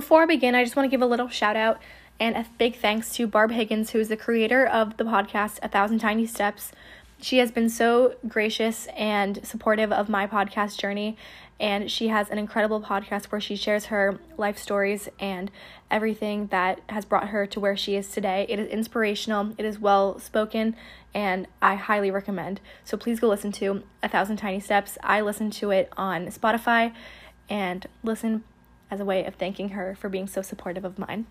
Before I begin, I just want to give a little shout out and a big thanks to Barb Higgins, who is the creator of the podcast A Thousand Tiny Steps. She has been so gracious and supportive of my podcast journey, and she has an incredible podcast where she shares her life stories and everything that has brought her to where she is today. It is inspirational, it is well spoken, and I highly recommend. So please go listen to A Thousand Tiny Steps. I listen to it on Spotify and listen as a way of thanking her for being so supportive of mine.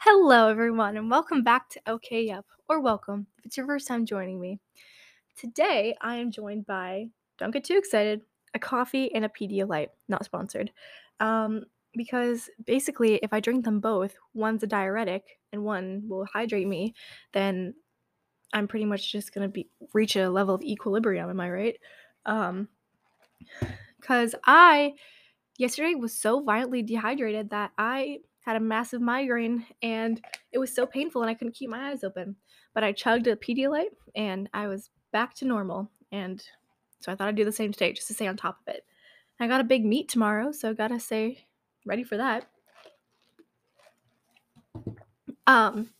Hello, everyone, and welcome back to OK Yup, or welcome if it's your first time joining me. Today, I am joined by, don't get too excited, a coffee and a Pedialyte, not sponsored. Um, because basically, if I drink them both, one's a diuretic and one will hydrate me, then I'm pretty much just gonna be reach a level of equilibrium. Am I right? Um, because I yesterday was so violently dehydrated that I had a massive migraine and it was so painful and I couldn't keep my eyes open. But I chugged a Pedialyte and I was back to normal. And so I thought I'd do the same today just to stay on top of it. I got a big meet tomorrow, so gotta stay ready for that. Um,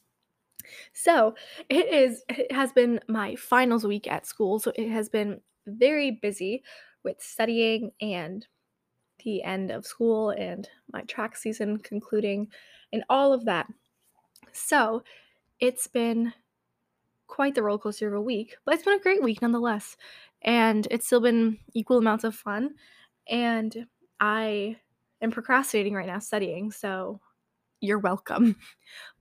so it is it has been my finals week at school, so it has been very busy with studying and the end of school and my track season concluding and all of that. So it's been quite the roller coaster of a week, but it's been a great week nonetheless. And it's still been equal amounts of fun. And I am procrastinating right now studying, so you're welcome.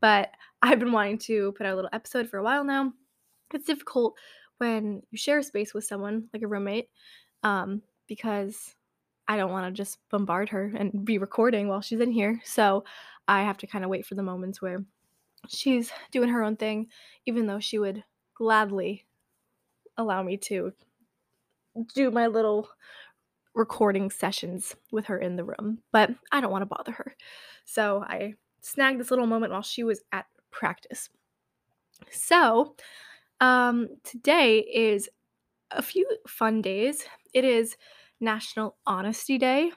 But I've been wanting to put out a little episode for a while now. It's difficult when you share a space with someone, like a roommate, um, because I don't want to just bombard her and be recording while she's in here. So I have to kind of wait for the moments where she's doing her own thing, even though she would gladly allow me to do my little recording sessions with her in the room. But I don't want to bother her. So I snagged this little moment while she was at practice. So um, today is a few fun days. It is National Honesty Day,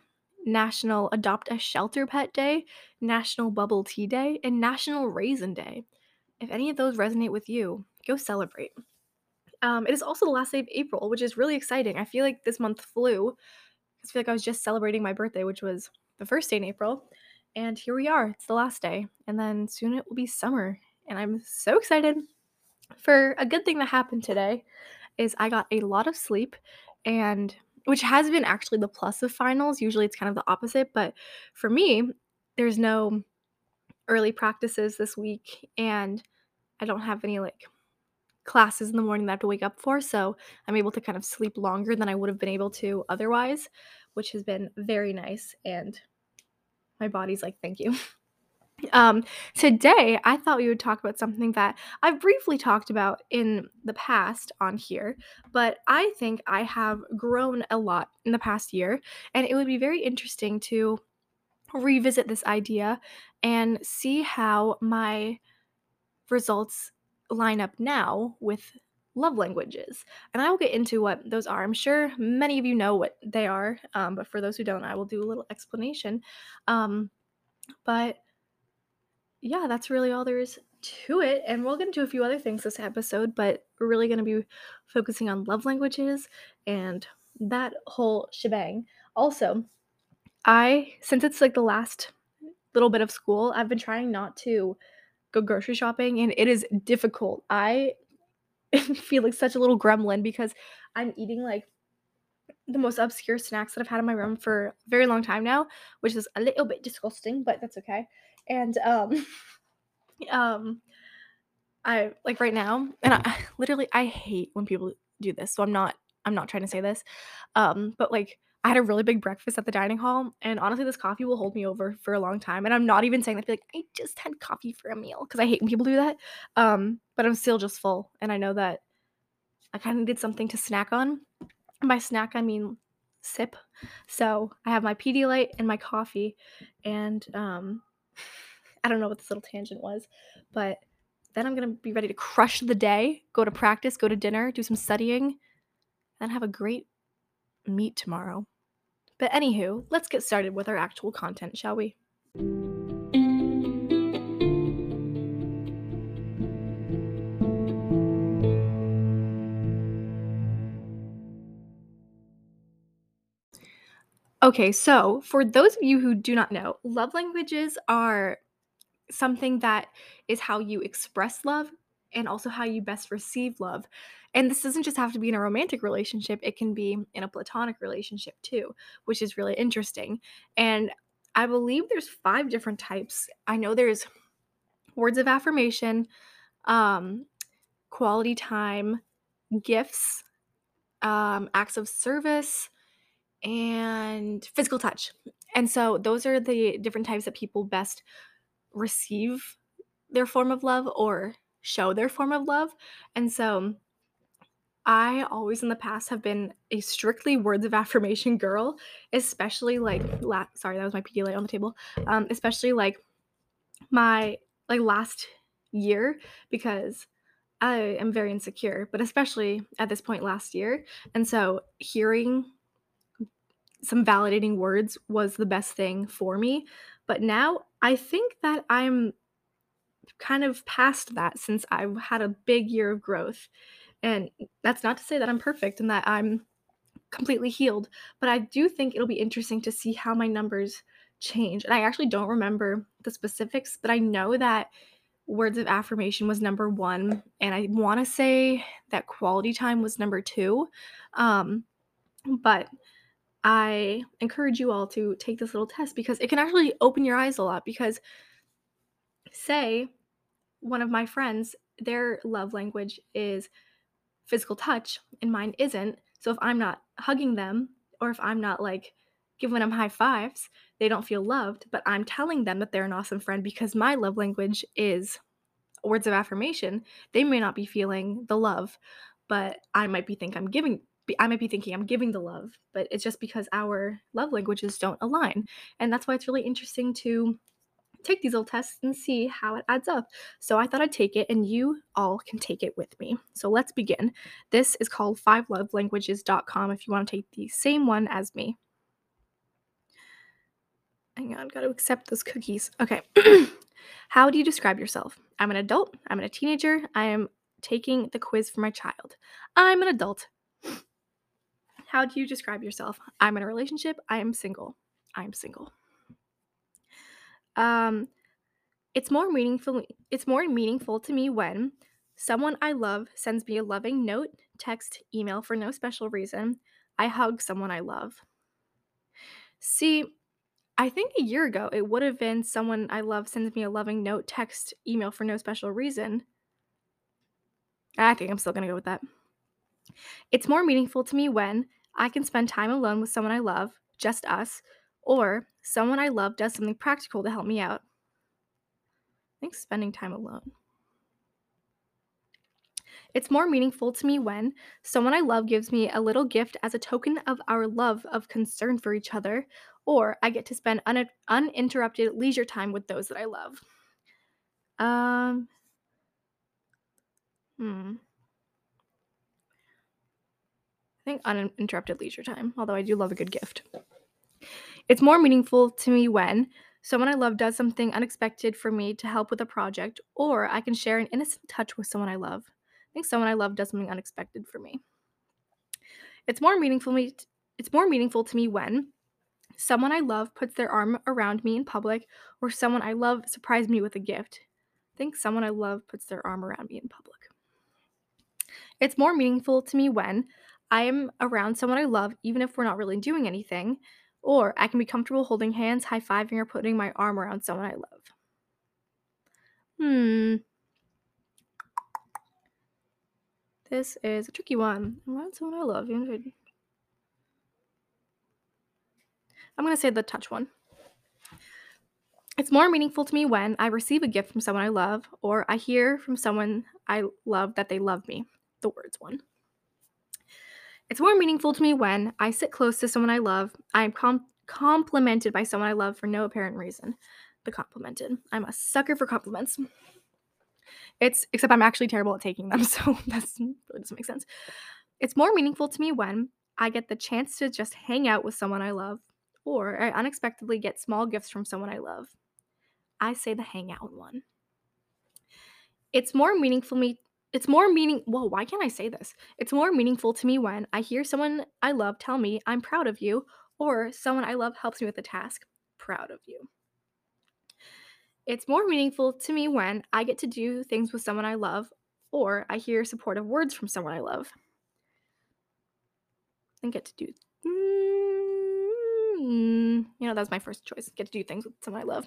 National Adopt a Shelter Pet Day, National Bubble Tea Day, and National Raisin Day. If any of those resonate with you, go celebrate. Um, it is also the last day of April, which is really exciting. I feel like this month flew. I feel like I was just celebrating my birthday, which was the first day in April. And here we are. It's the last day. And then soon it will be summer. And I'm so excited. For a good thing that happened today is I got a lot of sleep and which has been actually the plus of finals. Usually it's kind of the opposite, but for me, there's no early practices this week and I don't have any like classes in the morning that I have to wake up for, so I'm able to kind of sleep longer than I would have been able to otherwise, which has been very nice and my body's like, "Thank you." Um, today, I thought we would talk about something that I've briefly talked about in the past on here, but I think I have grown a lot in the past year, and it would be very interesting to revisit this idea and see how my results line up now with love languages. And I will get into what those are. I'm sure many of you know what they are, um, but for those who don't, I will do a little explanation. Um, but yeah, that's really all there is to it. And we'll get into a few other things this episode, but we're really going to be focusing on love languages and that whole shebang. Also, I, since it's like the last little bit of school, I've been trying not to go grocery shopping and it is difficult. I feel like such a little gremlin because I'm eating like the most obscure snacks that I've had in my room for a very long time now, which is a little bit disgusting, but that's okay and um um I like right now and I literally I hate when people do this. So I'm not I'm not trying to say this. Um but like I had a really big breakfast at the dining hall and honestly this coffee will hold me over for a long time and I'm not even saying that like I just had coffee for a meal because I hate when people do that. Um but I'm still just full and I know that I kind of needed something to snack on. And by snack I mean sip. So I have my Pedialyte and my coffee and um I don't know what this little tangent was, but then I'm going to be ready to crush the day, go to practice, go to dinner, do some studying, and have a great meet tomorrow. But anywho, let's get started with our actual content, shall we? Okay, so for those of you who do not know, love languages are something that is how you express love and also how you best receive love. And this doesn't just have to be in a romantic relationship, it can be in a platonic relationship too, which is really interesting. And I believe there's five different types. I know there's words of affirmation, um, quality time, gifts, um, acts of service, and physical touch. And so those are the different types that people best receive their form of love or show their form of love. And so I always in the past have been a strictly words of affirmation girl, especially like la- sorry, that was my Pedialyte on the table. Um, especially like my like last year because I am very insecure, but especially at this point last year. And so hearing some validating words was the best thing for me. But now I think that I'm kind of past that since I've had a big year of growth. And that's not to say that I'm perfect and that I'm completely healed, but I do think it'll be interesting to see how my numbers change. And I actually don't remember the specifics, but I know that words of affirmation was number one. And I want to say that quality time was number two. Um, but I encourage you all to take this little test because it can actually open your eyes a lot. Because, say, one of my friends, their love language is physical touch and mine isn't. So if I'm not hugging them or if I'm not like giving them high fives, they don't feel loved. But I'm telling them that they're an awesome friend because my love language is words of affirmation. They may not be feeling the love, but I might be think I'm giving I might be thinking I'm giving the love, but it's just because our love languages don't align. And that's why it's really interesting to take these little tests and see how it adds up. So I thought I'd take it and you all can take it with me. So let's begin. This is called fivelovelanguages.com if you want to take the same one as me. Hang on, gotta accept those cookies. Okay. how do you describe yourself? I'm an adult. I'm a teenager. I am taking the quiz for my child. I'm an adult. How do you describe yourself? I'm in a relationship. I am single. I'm single. Um, it's more meaningful. It's more meaningful to me when someone I love sends me a loving note, text, email for no special reason. I hug someone I love. See, I think a year ago it would have been someone I love sends me a loving note, text, email for no special reason. I think I'm still going to go with that. It's more meaningful to me when I can spend time alone with someone I love, just us, or someone I love does something practical to help me out. I think spending time alone. It's more meaningful to me when someone I love gives me a little gift as a token of our love of concern for each other, or I get to spend un- uninterrupted leisure time with those that I love. Um, hmm. I think uninterrupted leisure time, although I do love a good gift. It's more meaningful to me when someone I love does something unexpected for me to help with a project, or I can share an innocent touch with someone I love. I think someone I love does something unexpected for me. It's more meaningful me t- it's more meaningful to me when someone I love puts their arm around me in public or someone I love surprised me with a gift. I think someone I love puts their arm around me in public. It's more meaningful to me when I am around someone I love, even if we're not really doing anything, or I can be comfortable holding hands, high fiving, or putting my arm around someone I love. Hmm. This is a tricky one. Around someone I love. I'm going to say the touch one. It's more meaningful to me when I receive a gift from someone I love, or I hear from someone I love that they love me. The words one. It's more meaningful to me when I sit close to someone I love. I am com- complimented by someone I love for no apparent reason. The complimented. I'm a sucker for compliments. It's except I'm actually terrible at taking them, so that really doesn't make sense. It's more meaningful to me when I get the chance to just hang out with someone I love, or I unexpectedly get small gifts from someone I love. I say the hangout one. It's more meaningful to me it's more meaning whoa, why can't I say this? It's more meaningful to me when I hear someone I love tell me I'm proud of you or someone I love helps me with a task. Proud of you. It's more meaningful to me when I get to do things with someone I love or I hear supportive words from someone I love. And get to do mm, you know, that's my first choice. Get to do things with someone I love.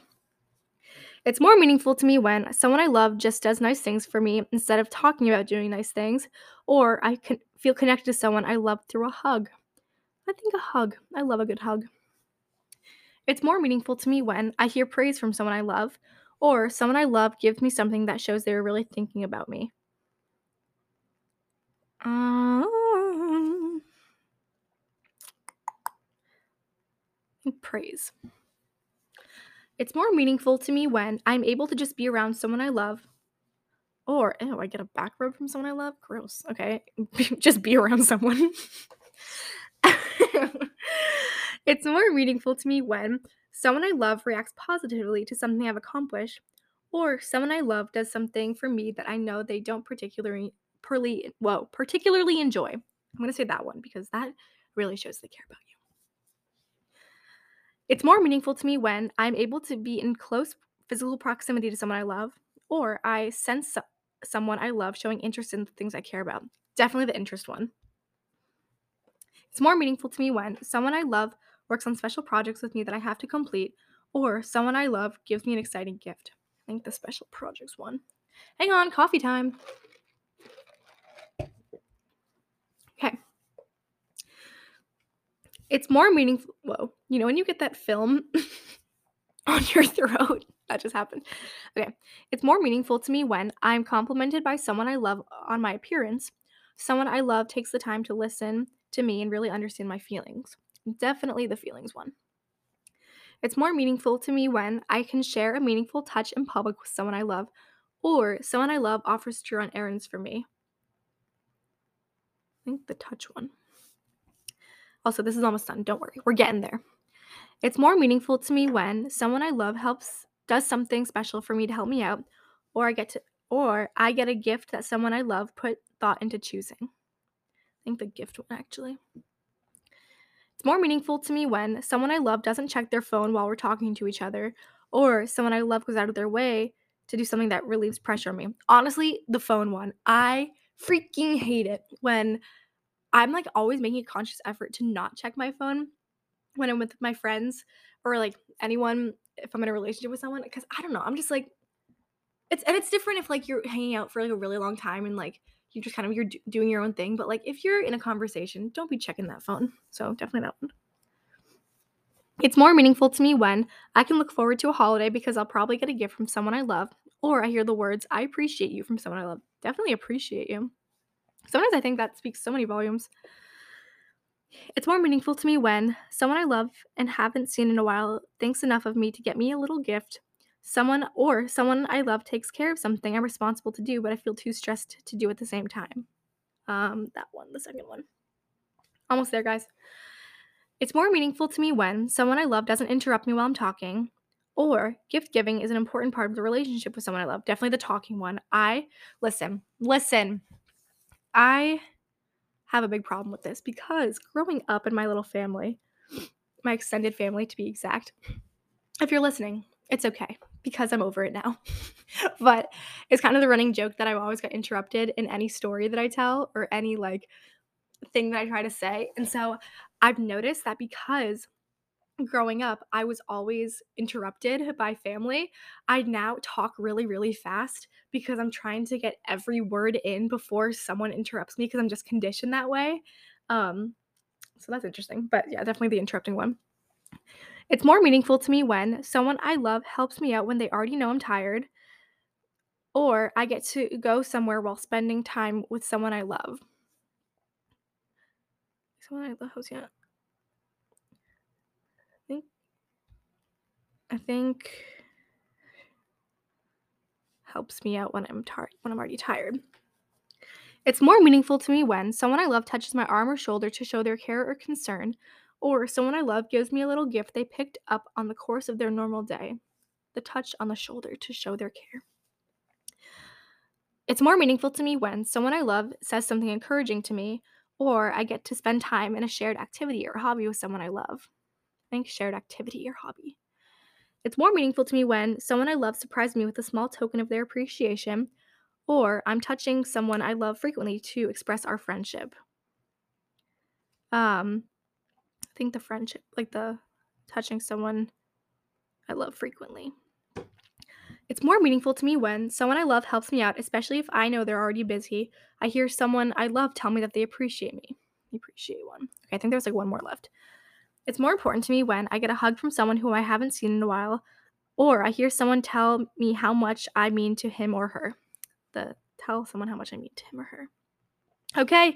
It's more meaningful to me when someone I love just does nice things for me instead of talking about doing nice things, or I can feel connected to someone I love through a hug. I think a hug. I love a good hug. It's more meaningful to me when I hear praise from someone I love, or someone I love gives me something that shows they're really thinking about me. Um, praise. It's more meaningful to me when I'm able to just be around someone I love. Or, oh, I get a back rub from someone I love? Gross. Okay. just be around someone. it's more meaningful to me when someone I love reacts positively to something I've accomplished, or someone I love does something for me that I know they don't particularly, perly, whoa, particularly enjoy. I'm going to say that one because that really shows they care about you. It's more meaningful to me when I'm able to be in close physical proximity to someone I love, or I sense so- someone I love showing interest in the things I care about. Definitely the interest one. It's more meaningful to me when someone I love works on special projects with me that I have to complete, or someone I love gives me an exciting gift. I think the special projects one. Hang on, coffee time. Okay. It's more meaningful. Whoa. You know, when you get that film on your throat, that just happened. Okay. It's more meaningful to me when I'm complimented by someone I love on my appearance. Someone I love takes the time to listen to me and really understand my feelings. Definitely the feelings one. It's more meaningful to me when I can share a meaningful touch in public with someone I love, or someone I love offers to run errands for me. I think the touch one. Also, this is almost done. Don't worry. We're getting there. It's more meaningful to me when someone I love helps does something special for me to help me out or I get to or I get a gift that someone I love put thought into choosing. I think the gift one actually. It's more meaningful to me when someone I love doesn't check their phone while we're talking to each other or someone I love goes out of their way to do something that relieves pressure on me. Honestly, the phone one. I freaking hate it when I'm like always making a conscious effort to not check my phone when I'm with my friends or like anyone if I'm in a relationship with someone because I don't know. I'm just like it's and it's different if like you're hanging out for like a really long time and like you just kind of you're do- doing your own thing, but like if you're in a conversation, don't be checking that phone. So, definitely that one. It's more meaningful to me when I can look forward to a holiday because I'll probably get a gift from someone I love, or I hear the words, I appreciate you from someone I love. Definitely appreciate you. Sometimes I think that speaks so many volumes. It's more meaningful to me when someone I love and haven't seen in a while thinks enough of me to get me a little gift. Someone or someone I love takes care of something I'm responsible to do, but I feel too stressed to do at the same time. Um, that one, the second one. Almost there, guys. It's more meaningful to me when someone I love doesn't interrupt me while I'm talking, or gift giving is an important part of the relationship with someone I love. Definitely the talking one. I listen, listen. I have a big problem with this because growing up in my little family, my extended family to be exact, if you're listening, it's okay because I'm over it now. but it's kind of the running joke that I always get interrupted in any story that I tell or any like thing that I try to say. And so I've noticed that because growing up, I was always interrupted by family. I now talk really, really fast because I'm trying to get every word in before someone interrupts me because I'm just conditioned that way. Um, so that's interesting. But yeah, definitely the interrupting one. It's more meaningful to me when someone I love helps me out when they already know I'm tired, or I get to go somewhere while spending time with someone I love. Someone I love, yeah. I think helps me out when I'm tired when I'm already tired. It's more meaningful to me when someone I love touches my arm or shoulder to show their care or concern, or someone I love gives me a little gift they picked up on the course of their normal day. the touch on the shoulder to show their care. It's more meaningful to me when someone I love says something encouraging to me, or I get to spend time in a shared activity or hobby with someone I love. I think shared activity or hobby. It's more meaningful to me when someone I love surprises me with a small token of their appreciation, or I'm touching someone I love frequently to express our friendship. Um, I think the friendship, like the touching someone I love frequently. It's more meaningful to me when someone I love helps me out, especially if I know they're already busy. I hear someone I love tell me that they appreciate me. Appreciate one. Okay, I think there's like one more left. It's more important to me when I get a hug from someone who I haven't seen in a while, or I hear someone tell me how much I mean to him or her. The tell someone how much I mean to him or her. Okay,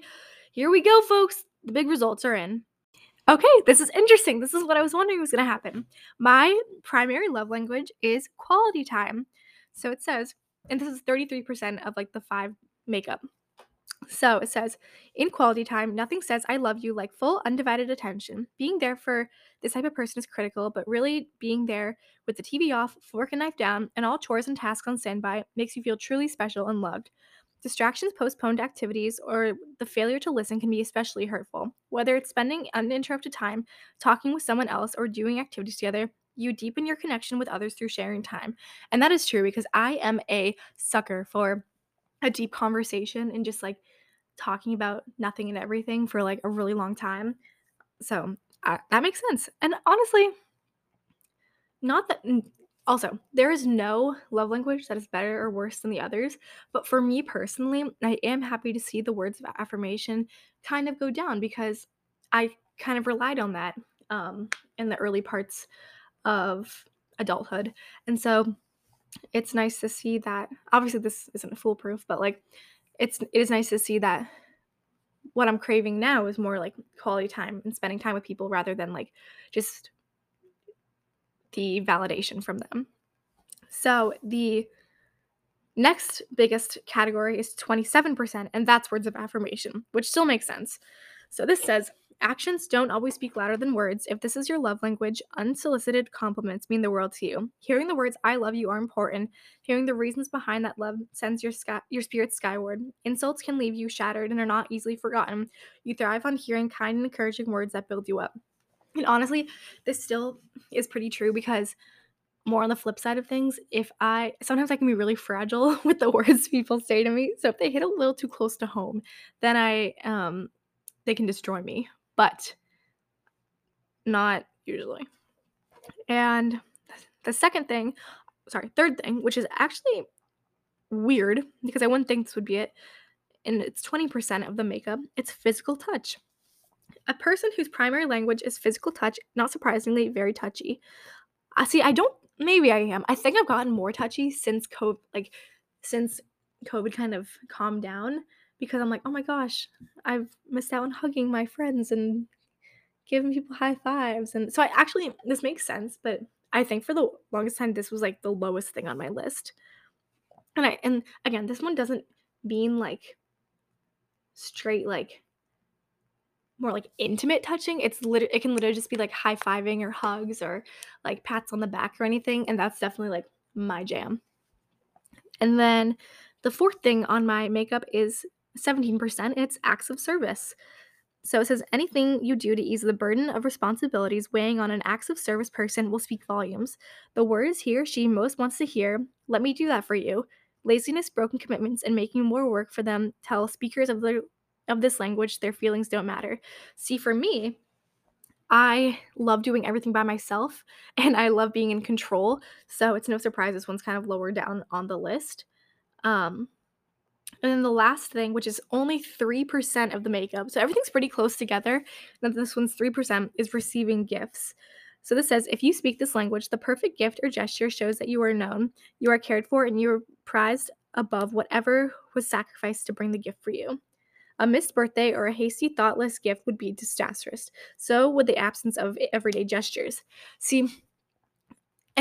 here we go, folks. The big results are in. Okay, this is interesting. This is what I was wondering was going to happen. My primary love language is quality time. So it says, and this is 33% of like the five makeup. So it says, in quality time, nothing says I love you like full undivided attention. Being there for this type of person is critical, but really being there with the TV off, fork and knife down, and all chores and tasks on standby makes you feel truly special and loved. Distractions, postponed activities, or the failure to listen can be especially hurtful. Whether it's spending uninterrupted time, talking with someone else, or doing activities together, you deepen your connection with others through sharing time. And that is true because I am a sucker for a deep conversation and just like talking about nothing and everything for like a really long time. So that makes sense. And honestly, not that also, there is no love language that is better or worse than the others, but for me personally, I am happy to see the words of affirmation kind of go down because I kind of relied on that um, in the early parts of adulthood. And so it's nice to see that obviously this isn't foolproof, but like it's it is nice to see that what I'm craving now is more like quality time and spending time with people rather than like just the validation from them. So the next biggest category is 27%, and that's words of affirmation, which still makes sense. So this says, Actions don't always speak louder than words. If this is your love language, unsolicited compliments mean the world to you. Hearing the words "I love you" are important. Hearing the reasons behind that love sends your sky- your spirit skyward. Insults can leave you shattered and are not easily forgotten. You thrive on hearing kind and encouraging words that build you up. And honestly, this still is pretty true because more on the flip side of things, if I sometimes I can be really fragile with the words people say to me. So if they hit a little too close to home, then I um they can destroy me. But not usually. And the second thing, sorry, third thing, which is actually weird because I wouldn't think this would be it, and it's 20% of the makeup, it's physical touch. A person whose primary language is physical touch, not surprisingly, very touchy. I uh, see. I don't. Maybe I am. I think I've gotten more touchy since COVID, like since COVID kind of calmed down, because I'm like, oh my gosh, I've missed out on hugging my friends and giving people high fives, and so I actually this makes sense. But I think for the longest time, this was like the lowest thing on my list. And I and again, this one doesn't mean like straight like more like intimate touching. It's literally it can literally just be like high fiving or hugs or like pats on the back or anything, and that's definitely like my jam. And then the fourth thing on my makeup is 17%, it's acts of service. So it says anything you do to ease the burden of responsibilities weighing on an acts of service person will speak volumes. The words he or she most wants to hear, let me do that for you. Laziness, broken commitments, and making more work for them tell speakers of the of this language, their feelings don't matter. See, for me, I love doing everything by myself and I love being in control. So it's no surprise this one's kind of lower down on the list. Um, and then the last thing, which is only 3% of the makeup, so everything's pretty close together. Then this one's 3%, is receiving gifts. So this says if you speak this language, the perfect gift or gesture shows that you are known, you are cared for, and you are prized above whatever was sacrificed to bring the gift for you. A missed birthday or a hasty, thoughtless gift would be disastrous. So would the absence of everyday gestures. See,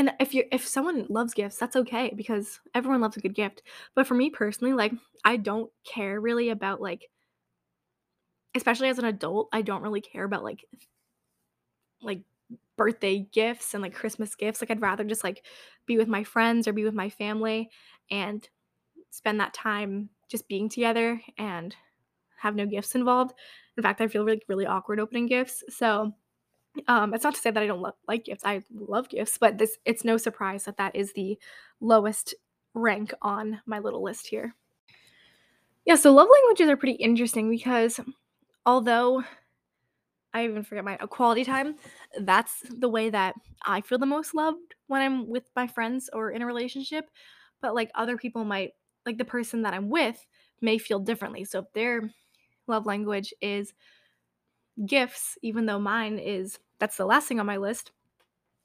and if you if someone loves gifts, that's okay because everyone loves a good gift. But for me personally, like I don't care really about like especially as an adult, I don't really care about like like birthday gifts and like Christmas gifts. Like I'd rather just like be with my friends or be with my family and spend that time just being together and have no gifts involved. In fact, I feel really really awkward opening gifts. So um, it's not to say that I don't lo- like gifts. I love gifts, but this it's no surprise that that is the lowest rank on my little list here. Yeah, so love languages are pretty interesting because although I even forget my quality time, that's the way that I feel the most loved when I'm with my friends or in a relationship. But like other people might, like the person that I'm with may feel differently. So if their love language is gifts, even though mine is that's the last thing on my list,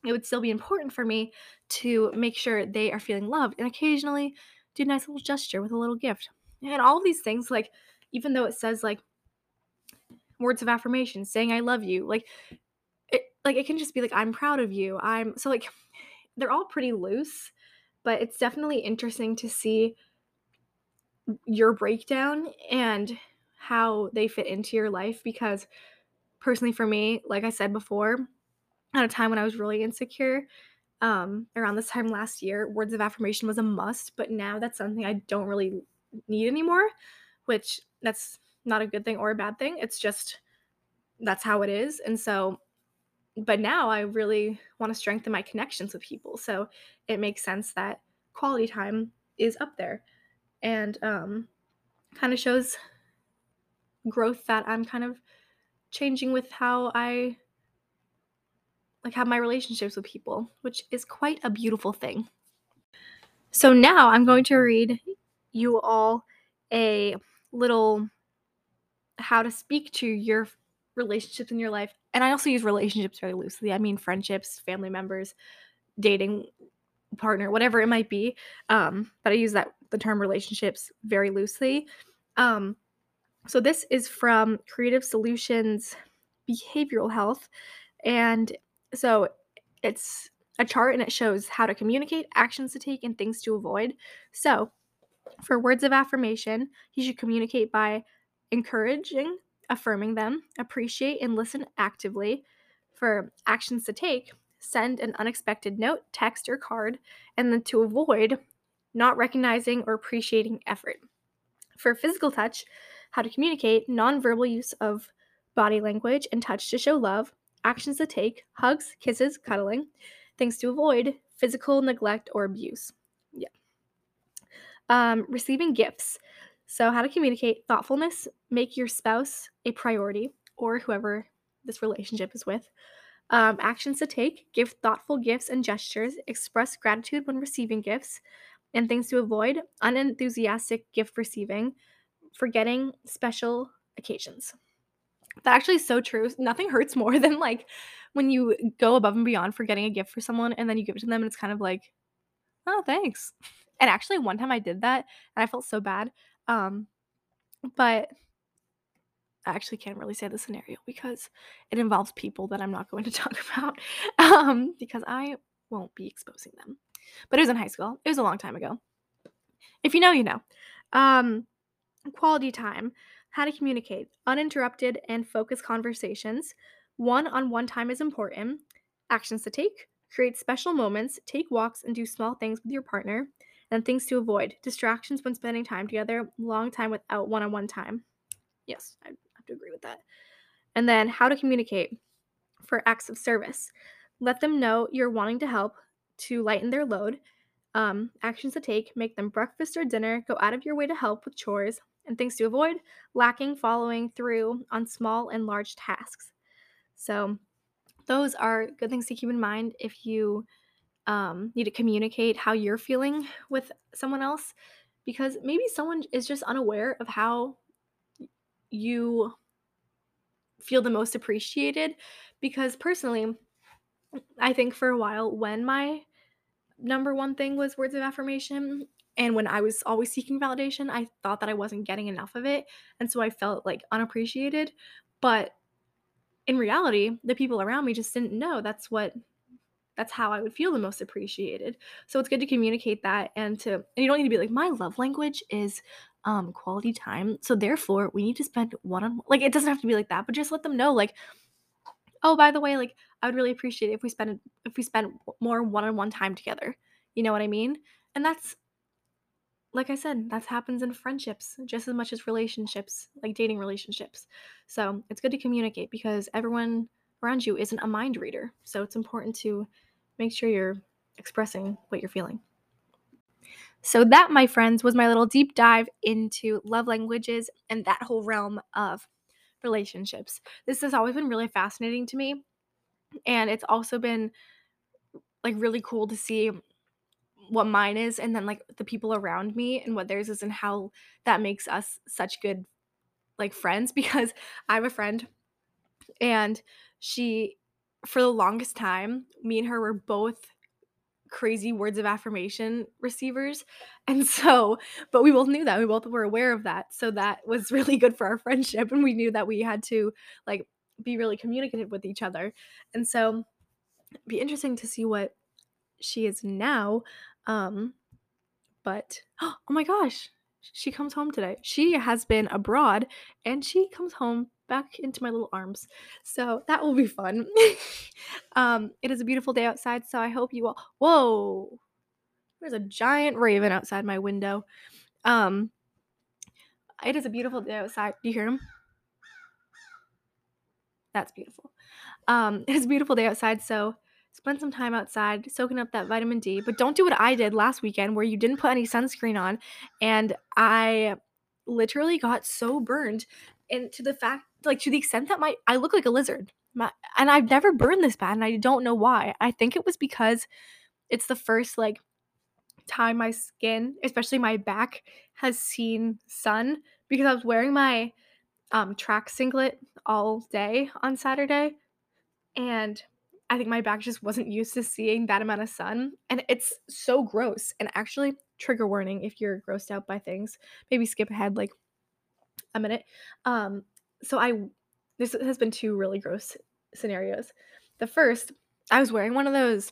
it would still be important for me to make sure they are feeling loved and occasionally do a nice little gesture with a little gift. And all these things, like, even though it says like words of affirmation, saying I love you, like it like it can just be like I'm proud of you. I'm so like they're all pretty loose, but it's definitely interesting to see your breakdown and how they fit into your life because personally for me, like I said before, at a time when I was really insecure, um, around this time last year, words of affirmation was a must, but now that's something I don't really need anymore, which that's not a good thing or a bad thing. It's just that's how it is. And so but now I really want to strengthen my connections with people. So it makes sense that quality time is up there and um kind of shows growth that I'm kind of changing with how I like have my relationships with people, which is quite a beautiful thing. So now I'm going to read you all a little how to speak to your relationships in your life. And I also use relationships very loosely. I mean friendships, family members, dating partner, whatever it might be. Um, but I use that the term relationships very loosely. Um, so this is from Creative Solutions Behavioral Health. And so it's a chart and it shows how to communicate, actions to take, and things to avoid. So for words of affirmation, you should communicate by encouraging, affirming them, appreciate, and listen actively. For actions to take, send an unexpected note, text, or card, and then to avoid, not recognizing or appreciating effort. For physical touch, how to communicate, nonverbal use of body language and touch to show love, actions to take, hugs, kisses, cuddling, things to avoid, physical neglect or abuse. Yeah. Um, receiving gifts. So, how to communicate thoughtfulness, make your spouse a priority or whoever this relationship is with. Um, actions to take, give thoughtful gifts and gestures, express gratitude when receiving gifts, and things to avoid unenthusiastic gift receiving, forgetting special occasions. That actually is so true. Nothing hurts more than like when you go above and beyond for getting a gift for someone and then you give it to them and it's kind of like, oh, thanks. And actually, one time I did that and I felt so bad. Um, but I actually can't really say the scenario because it involves people that I'm not going to talk about um, because I won't be exposing them. But it was in high school. It was a long time ago. If you know, you know. Um, quality time, how to communicate, uninterrupted and focused conversations. One on one time is important. Actions to take, create special moments, take walks, and do small things with your partner. And things to avoid distractions when spending time together, long time without one on one time. Yes, I have to agree with that. And then how to communicate for acts of service. Let them know you're wanting to help to lighten their load. Um, actions to take make them breakfast or dinner, go out of your way to help with chores, and things to avoid lacking following through on small and large tasks. So, those are good things to keep in mind if you um, need to communicate how you're feeling with someone else, because maybe someone is just unaware of how you feel the most appreciated. Because personally, I think for a while, when my number one thing was words of affirmation, and when I was always seeking validation, I thought that I wasn't getting enough of it. And so I felt like unappreciated. But in reality, the people around me just didn't know that's what that's how I would feel the most appreciated. So it's good to communicate that and to and you don't need to be like my love language is um quality time. So therefore, we need to spend one on like it doesn't have to be like that, but just let them know like oh, by the way, like I would really appreciate if we spend if we spend more one-on-one time together. You know what I mean? And that's like I said, that happens in friendships just as much as relationships, like dating relationships. So it's good to communicate because everyone around you isn't a mind reader. So it's important to make sure you're expressing what you're feeling. So, that, my friends, was my little deep dive into love languages and that whole realm of relationships. This has always been really fascinating to me. And it's also been like really cool to see what mine is and then like the people around me and what theirs is and how that makes us such good like friends because I have a friend and she for the longest time me and her were both crazy words of affirmation receivers. And so, but we both knew that. We both were aware of that. So that was really good for our friendship. And we knew that we had to like be really communicative with each other. And so, be interesting to see what she is now. Um, but oh my gosh, she comes home today. She has been abroad and she comes home back into my little arms. So that will be fun. um, it is a beautiful day outside, so I hope you all. Whoa! There's a giant raven outside my window. Um, it is a beautiful day outside. Do you hear him? That's beautiful. Um, it's a beautiful day outside, so spend some time outside soaking up that vitamin D. But don't do what I did last weekend where you didn't put any sunscreen on, and I literally got so burned and to the fact like to the extent that my I look like a lizard. My, and I've never burned this bad and I don't know why. I think it was because it's the first like time my skin, especially my back, has seen sun because I was wearing my um, track singlet all day on Saturday. And I think my back just wasn't used to seeing that amount of sun. And it's so gross. And actually, trigger warning if you're grossed out by things, maybe skip ahead like a minute. Um, so I this has been two really gross scenarios. The first, I was wearing one of those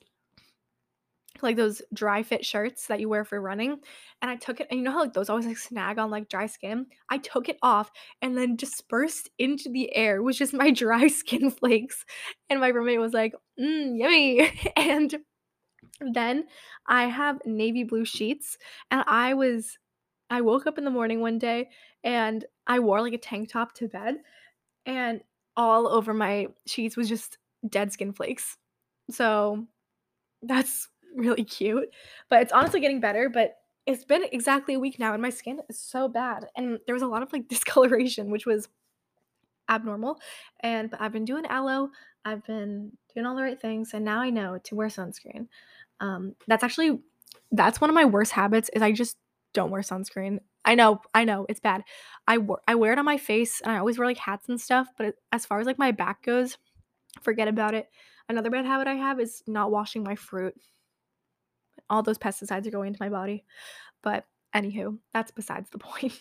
like those dry fit shirts that you wear for running and i took it and you know how like those always like snag on like dry skin i took it off and then dispersed into the air was just my dry skin flakes and my roommate was like mm, yummy and then i have navy blue sheets and i was i woke up in the morning one day and i wore like a tank top to bed and all over my sheets was just dead skin flakes. So that's really cute. But it's honestly getting better, but it's been exactly a week now and my skin is so bad. And there was a lot of like discoloration, which was abnormal. And but I've been doing aloe, I've been doing all the right things, and now I know to wear sunscreen. Um, that's actually that's one of my worst habits is I just don't wear sunscreen. I know, I know, it's bad. I wear I wear it on my face and I always wear like hats and stuff, but as far as like my back goes, forget about it. Another bad habit I have is not washing my fruit. All those pesticides are going into my body. But anywho, that's besides the point.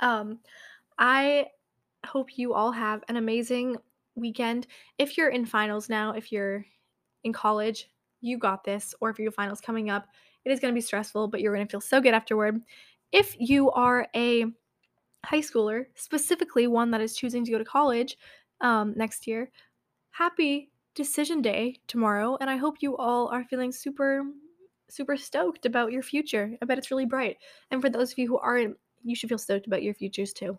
um I hope you all have an amazing weekend. If you're in finals now, if you're in college, you got this, or if your finals coming up, it is going to be stressful, but you're going to feel so good afterward. If you are a high schooler, specifically one that is choosing to go to college um, next year, happy decision day tomorrow. And I hope you all are feeling super, super stoked about your future. I bet it's really bright. And for those of you who aren't, you should feel stoked about your futures too.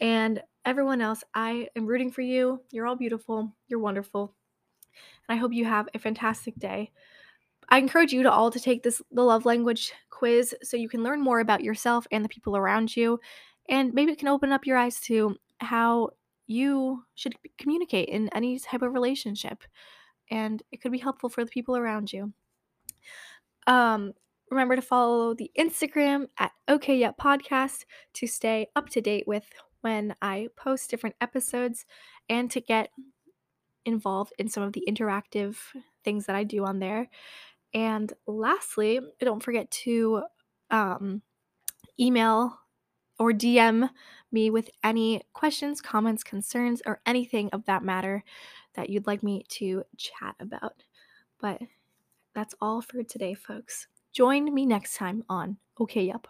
And everyone else, I am rooting for you. You're all beautiful. You're wonderful. And I hope you have a fantastic day. I encourage you to all to take this the love language quiz so you can learn more about yourself and the people around you and maybe it can open up your eyes to how you should communicate in any type of relationship and it could be helpful for the people around you. Um remember to follow the Instagram at OK Yep Podcast to stay up to date with when I post different episodes and to get involved in some of the interactive things that I do on there. And lastly, don't forget to um, email or DM me with any questions, comments, concerns, or anything of that matter that you'd like me to chat about. But that's all for today, folks. Join me next time on OK Yup.